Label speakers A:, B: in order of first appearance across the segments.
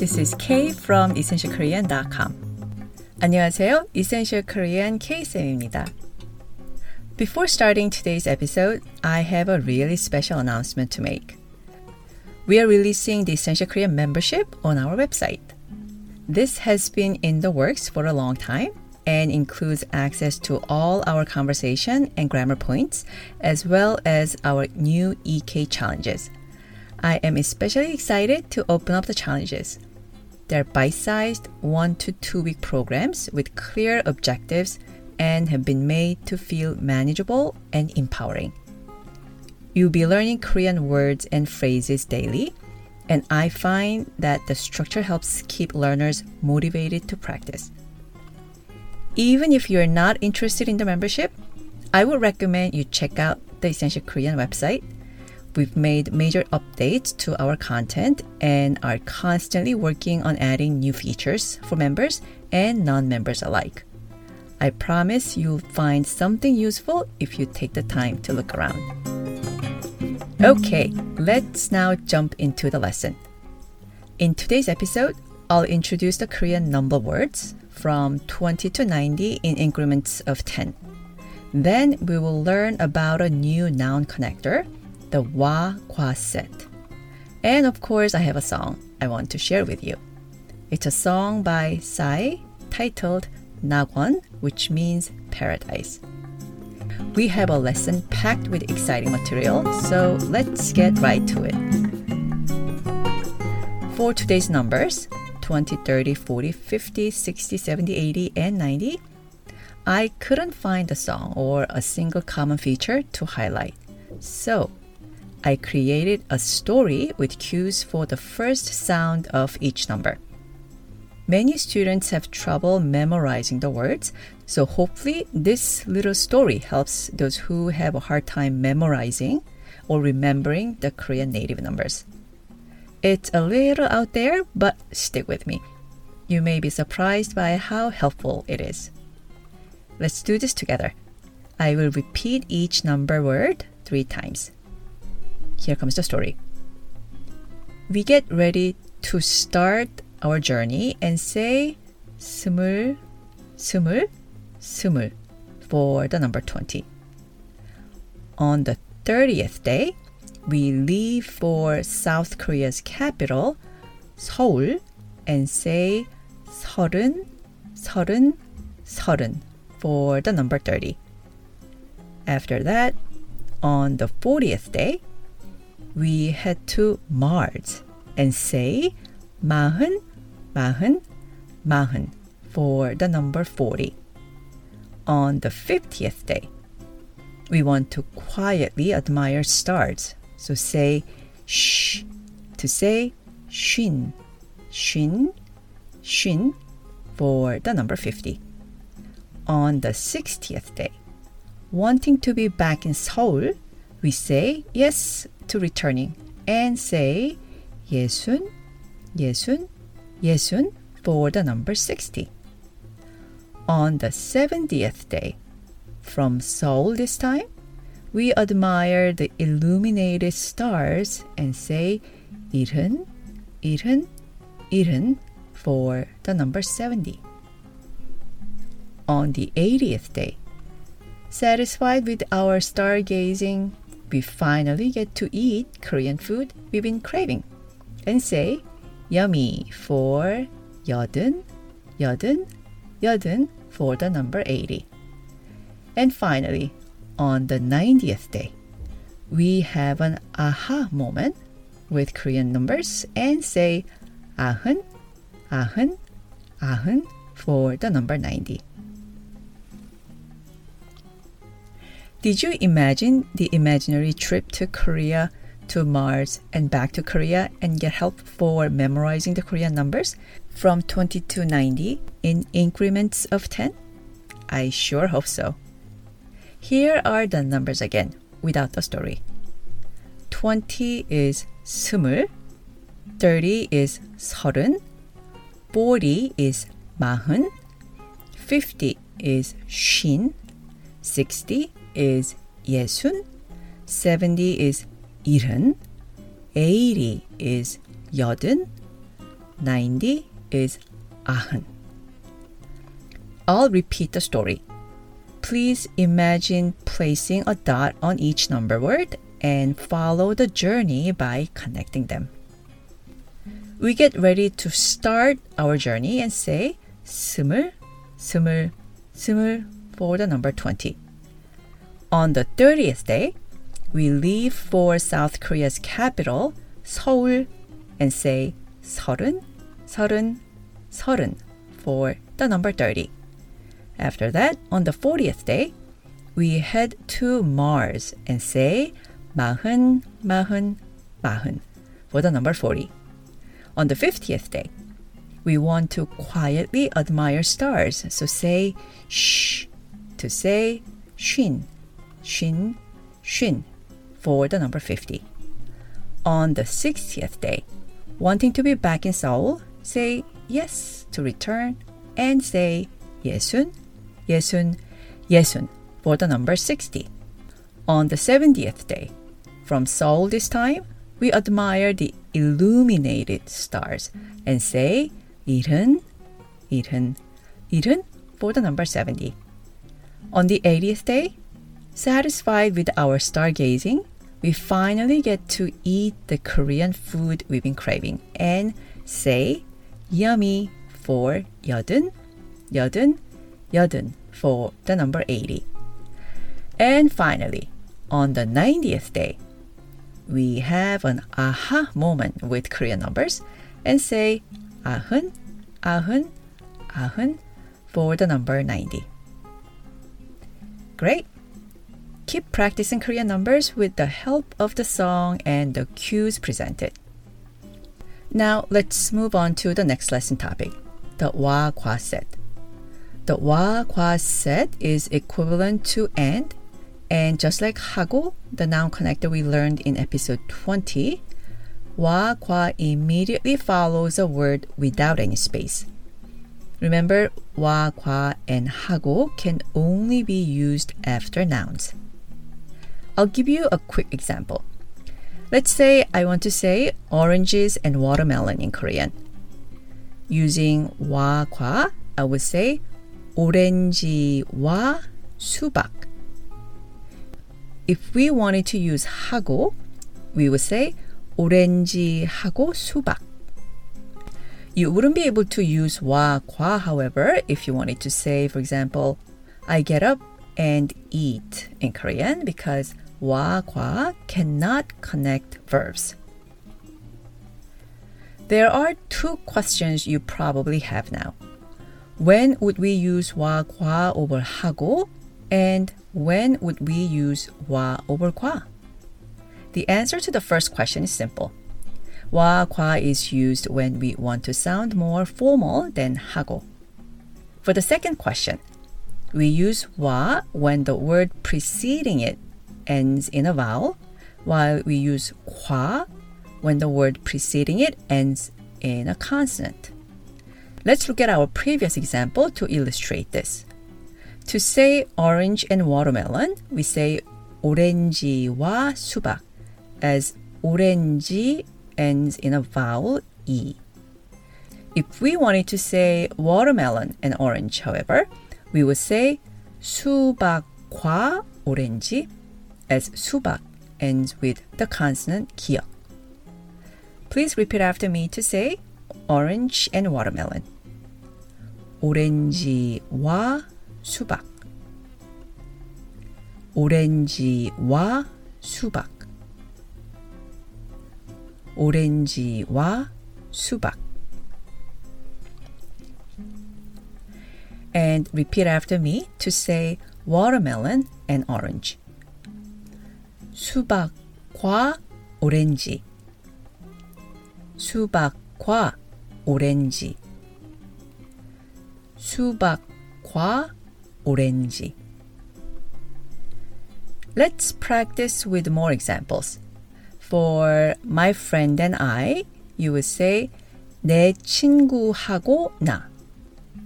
A: This is Kay from essentialkorean.com. 안녕하세요. Essential Korean K-쌤입니다. Before starting today's episode, I have a really special announcement to make. We are releasing the Essential Korean membership on our website. This has been in the works for a long time and includes access to all our conversation and grammar points, as well as our new EK challenges. I am especially excited to open up the challenges. They're bite sized one to two week programs with clear objectives and have been made to feel manageable and empowering. You'll be learning Korean words and phrases daily, and I find that the structure helps keep learners motivated to practice. Even if you're not interested in the membership, I would recommend you check out the Essential Korean website. We've made major updates to our content and are constantly working on adding new features for members and non members alike. I promise you'll find something useful if you take the time to look around. Okay, let's now jump into the lesson. In today's episode, I'll introduce the Korean number words from 20 to 90 in increments of 10. Then we will learn about a new noun connector, the wa kwa set. And of course, I have a song I want to share with you. It's a song by Psy titled Nagwon, which means paradise. We have a lesson packed with exciting material, so let's get right to it. For today's numbers, 20, 30, 40, 50, 60, 70, 80, and 90, I couldn't find a song or a single common feature to highlight. So, I created a story with cues for the first sound of each number. Many students have trouble memorizing the words, so hopefully this little story helps those who have a hard time memorizing or remembering the Korean native numbers. It's a little out there, but stick with me. You may be surprised by how helpful it is. Let's do this together. I will repeat each number word three times. Here comes the story. We get ready to start our journey and say 스물, 스물, 스물 for the number 20. On the 30th day, we leave for South Korea's capital, Seoul, and say 서른, 서른, 서른 for the number 30. After that, on the 40th day, we head to Mars and say 마흔, 마흔, 마흔 for the number 40. On the 50th day, we want to quietly admire stars. So say shh to say shin, shin, shin for the number 50. On the 60th day, wanting to be back in Seoul, we say yes to returning and say 예순, 예순, 예순 for the number 60. On the 70th day, from Seoul this time, we admire the illuminated stars and say 일흔, 일흔, 일흔 for the number 70. On the 80th day, satisfied with our stargazing, we finally get to eat Korean food we've been craving and say yummy for 여든, 여든, 여든 for the number 80. And finally, on the 90th day, we have an aha moment with Korean numbers and say ahun, ahun, ahun for the number 90. Did you imagine the imaginary trip to Korea, to Mars, and back to Korea and get help for memorizing the Korean numbers from 20 to 90 in increments of 10? I sure hope so. Here are the numbers again without the story. 20 is 스물, 30 is 서른, 40 is 마흔, 50 is 쉰, 60 is 예순, 70 is 일흔, 80 is 여든, 90 is ahun. I'll repeat the story. Please imagine placing a dot on each number word and follow the journey by connecting them. We get ready to start our journey and say 스물, 스물, 스물 for the number 20. On the 30th day, we leave for South Korea's capital, Seoul, and say 서른, 서른, 서른 for the number 30. After that, on the 40th day, we head to Mars and say 마흔, 마흔, 마흔 for the number 40. On the 50th day, we want to quietly admire stars, so say shh to say 쉰, 쉰, 쉰 for the number 50. On the 60th day, wanting to be back in Seoul, say yes to return and say 예순, 예순, 예순 for the number 60. On the 70th day, from Seoul this time, we admire the illuminated stars and say 일흔, 일흔, 일흔 for the number 70. On the 80th day, satisfied with our stargazing, we finally get to eat the Korean food we've been craving and say yummy for 여든, 여든, 여든 for the number 80. And finally, on the 90th day, we have an aha moment with Korean numbers and say ahun, ahun, ahun for the number 90. Great! keep practicing Korean numbers with the help of the song and the cues presented. Now let's move on to the next lesson topic, the wa kwa set. The wa kwa set is equivalent to and, and just like hago, the noun connector we learned in episode 20, wa kwa immediately follows a word without any space. Remember, wa, kwa, and hago can only be used after nouns. I'll give you a quick example. Let's say I want to say oranges and watermelon in Korean. Using 와, 과, I would say 오렌지와 수박. If we wanted to use 하고, we would say 오렌지하고 수박. You wouldn't be able to use 와, 과, however, if you wanted to say, for example, I get up and eat in Korean because 와, 과 cannot connect verbs. There are two questions you probably have now. When would we use 와, 과 over 하고? And when would we use 와 over 과? The answer to the first question is simple. 와, 과 is used when we want to sound more formal than 하고. For the second question, we use 와 when the word preceding it ends in a vowel, while we use 과 when the word preceding it ends in a consonant. Let's look at our previous example to illustrate this. To say orange and watermelon, we say 오렌지와 수박, as 오렌지 ends in a vowel e. If we wanted to say watermelon and orange, however, we would say 수박과 오렌지, as 수박 ends with the consonant 기역. Please repeat after me to say orange and watermelon. 오렌지와 수박. 오렌지와 수박. 오렌지와 수박. And repeat after me to say watermelon and orange. 수박과 오렌지. 수박과 오렌지. 수박과 오렌지. Let's practice with more examples. For my friend and I, you would say 내 친구하고 나.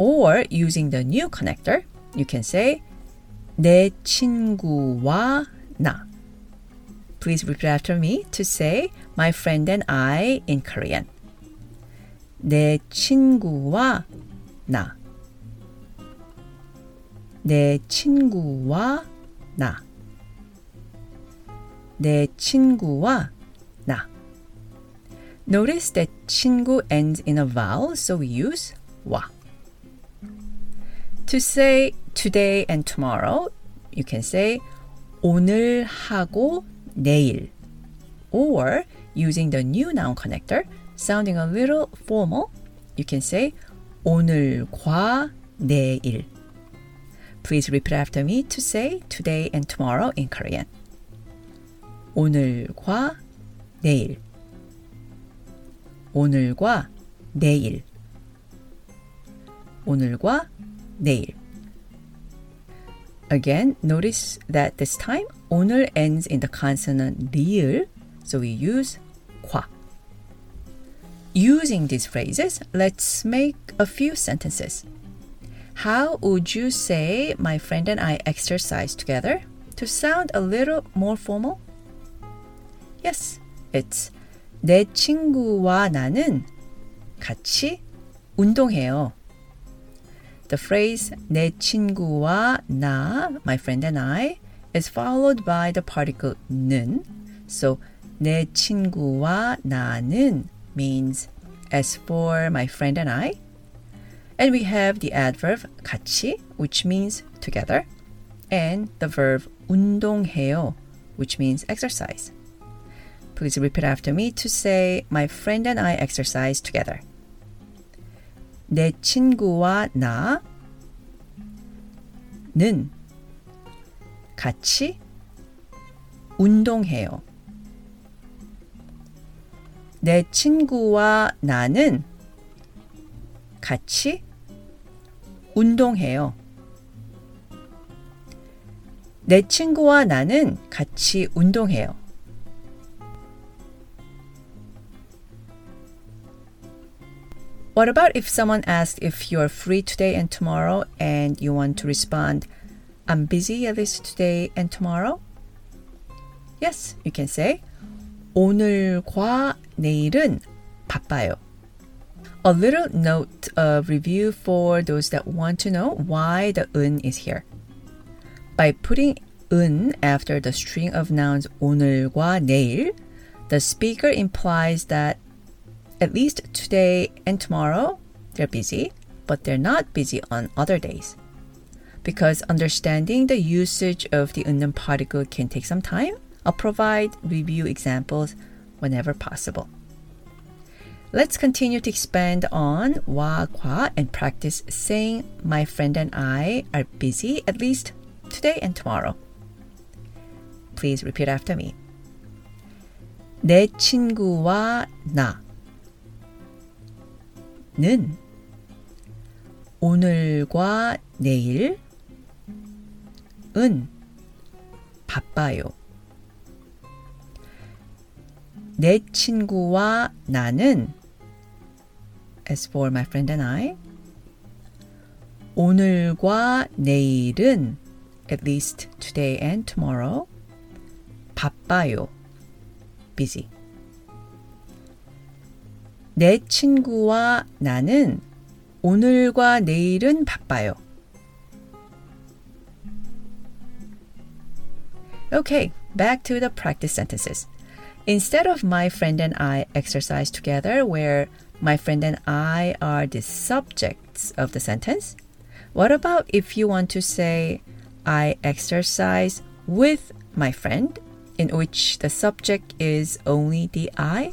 A: Or using the new connector, you can say 내 친구와 나. Please repeat after me to say my friend and I in Korean. 내 친구와 나. 내 친구와 나. 내 친구와 나. Notice that 친구 ends in a vowel, so we use 와. To say today and tomorrow, you can say 오늘 하고 내일. Or using the new noun connector, sounding a little formal, you can say 오늘과 내일. Please repeat after me to say today and tomorrow in Korean. 오늘과 내일. 오늘과 내일. 오늘과 내일. Again, notice that this time 오늘 ends in the consonant 리을, so we use 과. Using these phrases, let's make a few sentences. How would you say my friend and I exercise together to sound a little more formal? Yes, it's 내 친구와 나는 같이 운동해요. The phrase 내 친구와 나, my friend and I, is followed by the particle 는. So 내 친구와 나는 means as for my friend and I. And we have the adverb 같이, which means together, and the verb 운동해요, which means exercise. Please repeat after me to say my friend and I exercise together. 내 친구와 나는 같이 운동해요. 내 친구와 나는 같이 운동해요. 내 친구와 나는 같이 운동해요. What about if someone asks if you're free today and tomorrow and you want to respond, I'm busy at least today and tomorrow? Yes, you can say, 오늘과 내일은 바빠요. A little note of review for those that want to know why the 은 is here. By putting 은 after the string of nouns 오늘과 내일, the speaker implies that at least today and tomorrow, they're busy, but they're not busy on other days. Because understanding the usage of the unknown particle can take some time, I'll provide review examples whenever possible. Let's continue to expand on wa kwa and practice saying my friend and I are busy at least today and tomorrow. Please repeat after me. 내 친구와 나 는 오늘과 내일 은 바빠요. 내 친구와 나는 as for my friend and I 오늘과 내일은 at least today and tomorrow 바빠요. busy. 내 친구와 나는 오늘과 내일은 바빠요. Okay, back to the practice sentences. Instead of my friend and I exercise together, where my friend and I are the subjects of the sentence, what about if you want to say, I exercise with my friend, in which the subject is only the I?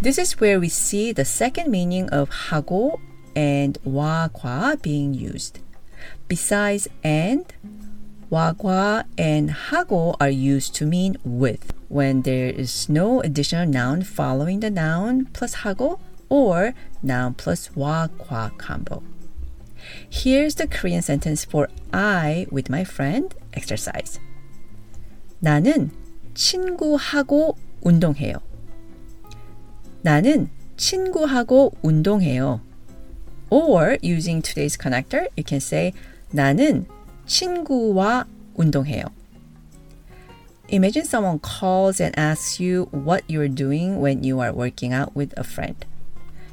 A: This is where we see the second meaning of 하고 and 와과 being used. Besides and, 와과 and 하고 are used to mean with when there is no additional noun following the noun plus 하고 or noun plus 와과 combo. Here's the Korean sentence for I with my friend exercise. 나는 친구하고 운동해요. 나는 친구하고 운동해요. Or using today's connector, you can say 나는 친구와 운동해요. Imagine someone calls and asks you what you're doing when you are working out with a friend.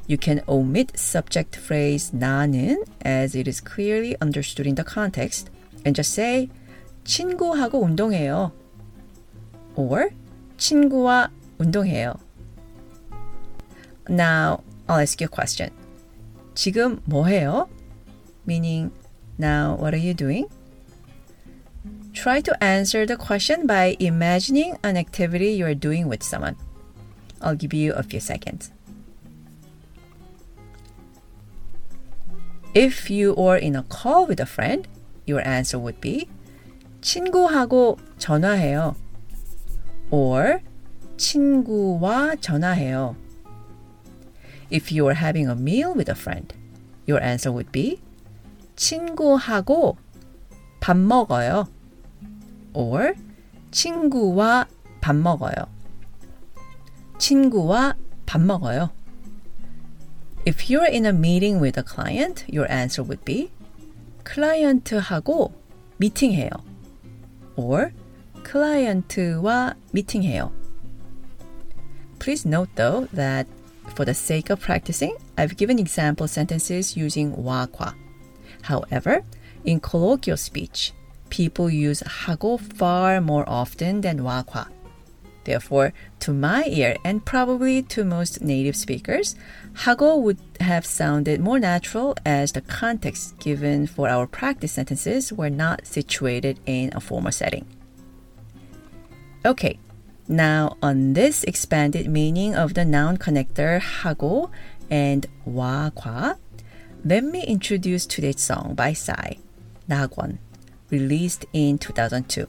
A: You can omit subject phrase 나는 as it is clearly understood in the context and just say 친구하고 운동해요. or 친구와 운동해요. Now, I'll ask you a question. 지금 뭐 해요? Meaning, now what are you doing? Try to answer the question by imagining an activity you are doing with someone. I'll give you a few seconds. If you are in a call with a friend, your answer would be 친구하고 전화해요. or 친구와 전화해요. If you are having a meal with a friend, your answer would be 친구하고 밥 먹어요. or 친구와 밥 먹어요. 친구와 밥 먹어요. If you're in a meeting with a client, your answer would be 클라이언트하고 미팅해요. or 클라이언트와 미팅해요. Please note though that for the sake of practicing, I've given example sentences using waqua. However, in colloquial speech, people use hago far more often than waqua. Therefore, to my ear and probably to most native speakers, hago would have sounded more natural as the context given for our practice sentences were not situated in a formal setting. Okay, now on this expanded meaning of the noun connector 하고 and 와과, let me introduce today's song by Psy, 낙원, released in 2002.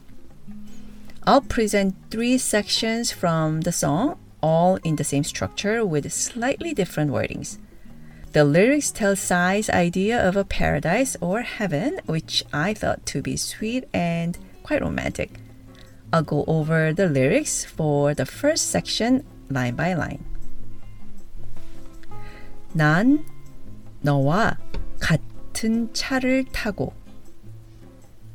A: I'll present three sections from the song, all in the same structure with slightly different wordings. The lyrics tell Psy's idea of a paradise or heaven, which I thought to be sweet and quite romantic. I'll go over the lyrics for the first section line by line. 난 너와 같은 차를 타고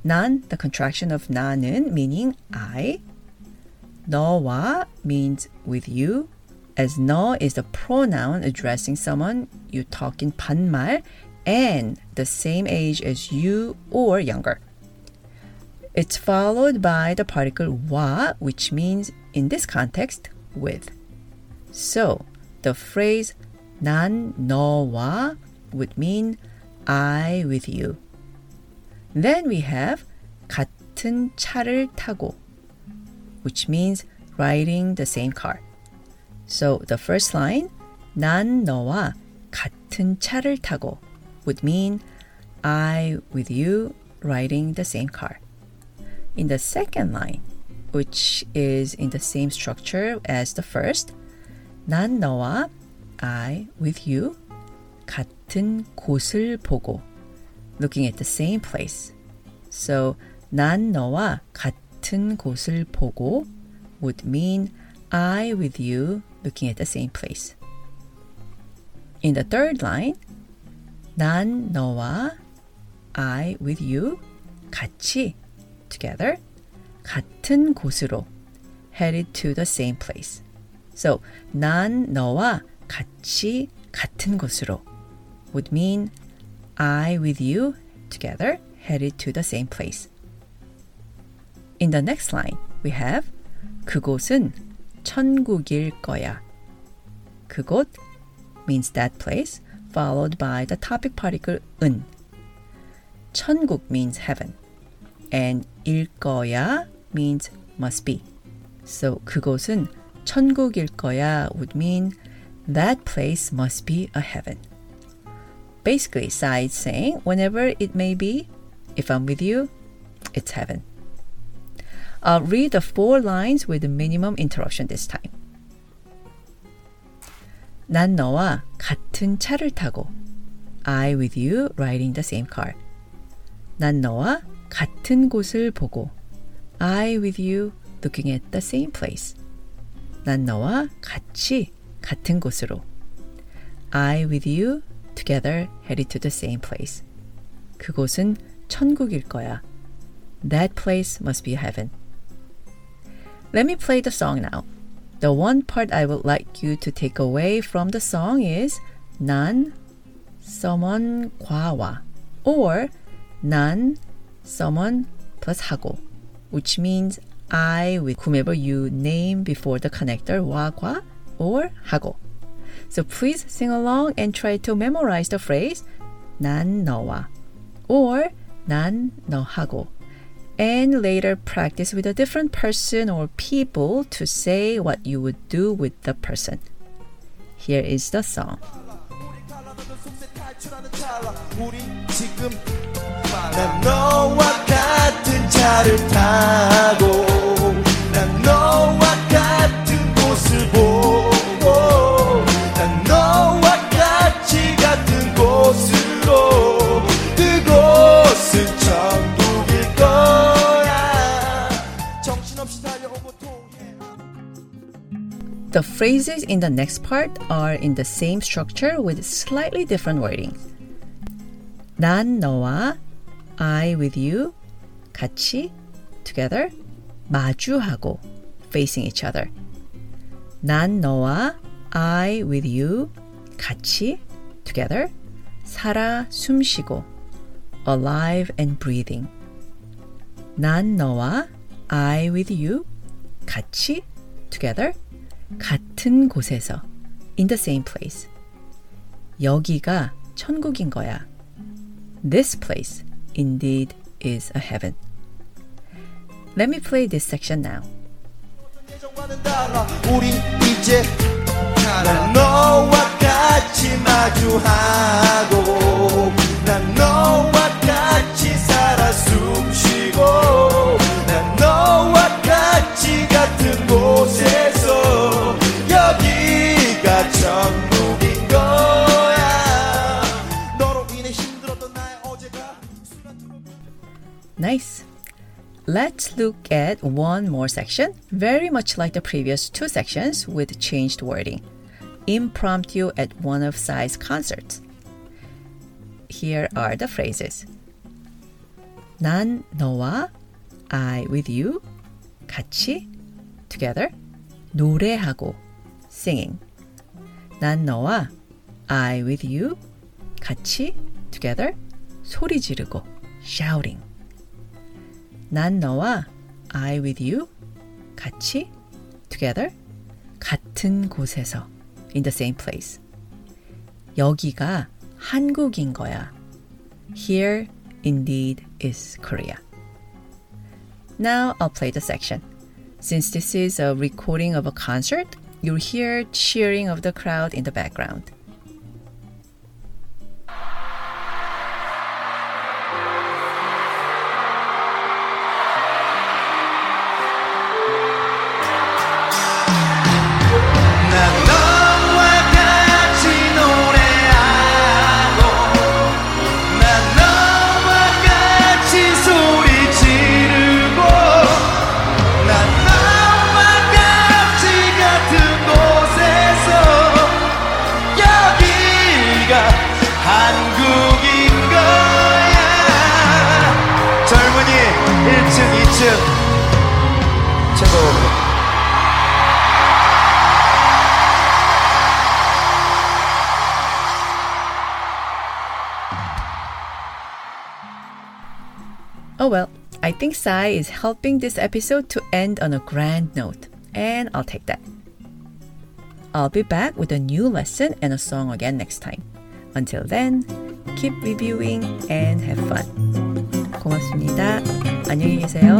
A: 난, the contraction of 나는 meaning I. 너와 means with you, as 너 is the pronoun addressing someone you talk in 반말 and the same age as you or younger. It's followed by the particle 와, which means in this context with. So the phrase 난 너와 would mean I with you. Then we have 같은 차를 타고, which means riding the same car. So the first line, 난 너와 같은 차를 타고 would mean I with you riding the same car. In the second line, which is in the same structure as the first, 난 너와 I with you 같은 곳을 보고 looking at the same place. So 난 너와 같은 곳을 보고 would mean I with you looking at the same place. In the third line, 난 너와 I with you 같이 together 같은 곳으로 headed to the same place. So 난 너와 같이 같은 곳으로 would mean I with you together headed to the same place. In the next line, we have 그곳은 천국일 거야. 그곳 means that place, followed by the topic particle 은. 천국 means heaven, and 일 거야 means must be. So 그곳은 천국일 거야 would mean that place must be a heaven. Basically, Psy saying whenever it may be, if I'm with you, it's heaven. I'll read the four lines with minimum interruption this time. 난 너와 같은 차를 타고 I with you riding the same car. 난 너와 같은 곳을 보고 I with you looking at the same place. 난 너와 같이 같은 곳으로 I with you together headed to the same place. 그곳은 천국일 거야. That place must be heaven. Let me play the song now. The one part I would like you to take away from the song is 난 someone과와 or 난 someone plus 하고 which means I with whomever you name before the connector 와과 or 하고. So please sing along and try to memorize the phrase 난 너와 or 난 너하고 and later practice with a different person or people to say what you would do with the person. Here is the song.
B: 난 너와 같은 차를 타고
A: The phrases in the next part are in the same structure with slightly different wording. 난 너와 I with you 같이 together 마주하고 facing each other. 난 너와 I with you 같이 together 살아 숨쉬고 alive and breathing. 난 너와 I with you 같이 together 같은 곳에서 in the same place. 여기가 천국인 거야. This place indeed is a heaven. Let me play this section now.
B: 마주하고 난 너와 같이 살아 숨쉬고
A: Nice. Let's look at one more section, very much like the previous two sections with changed wording. Impromptu at one of Psy's concerts. Here are the phrases. 난 너와 I with you 같이 together 노래하고 singing. 난 너와 I with you 같이 together 소리 지르고 shouting. 난 너와 I with you 같이 together 같은 곳에서 in the same place. 여기가 한국인 거야. Here indeed is Korea. Now I'll play the section. Since this is a recording of a concert, you'll hear cheering of the crowd in the background.
B: 젊은이 1층, 2층 최고.
A: Oh well, I think Psy is helping this episode to end on a grand note, and I'll take that. I'll be back with a new lesson and a song again next time. Until then, keep reviewing and have fun. 고맙습니다. 안녕히 계세요.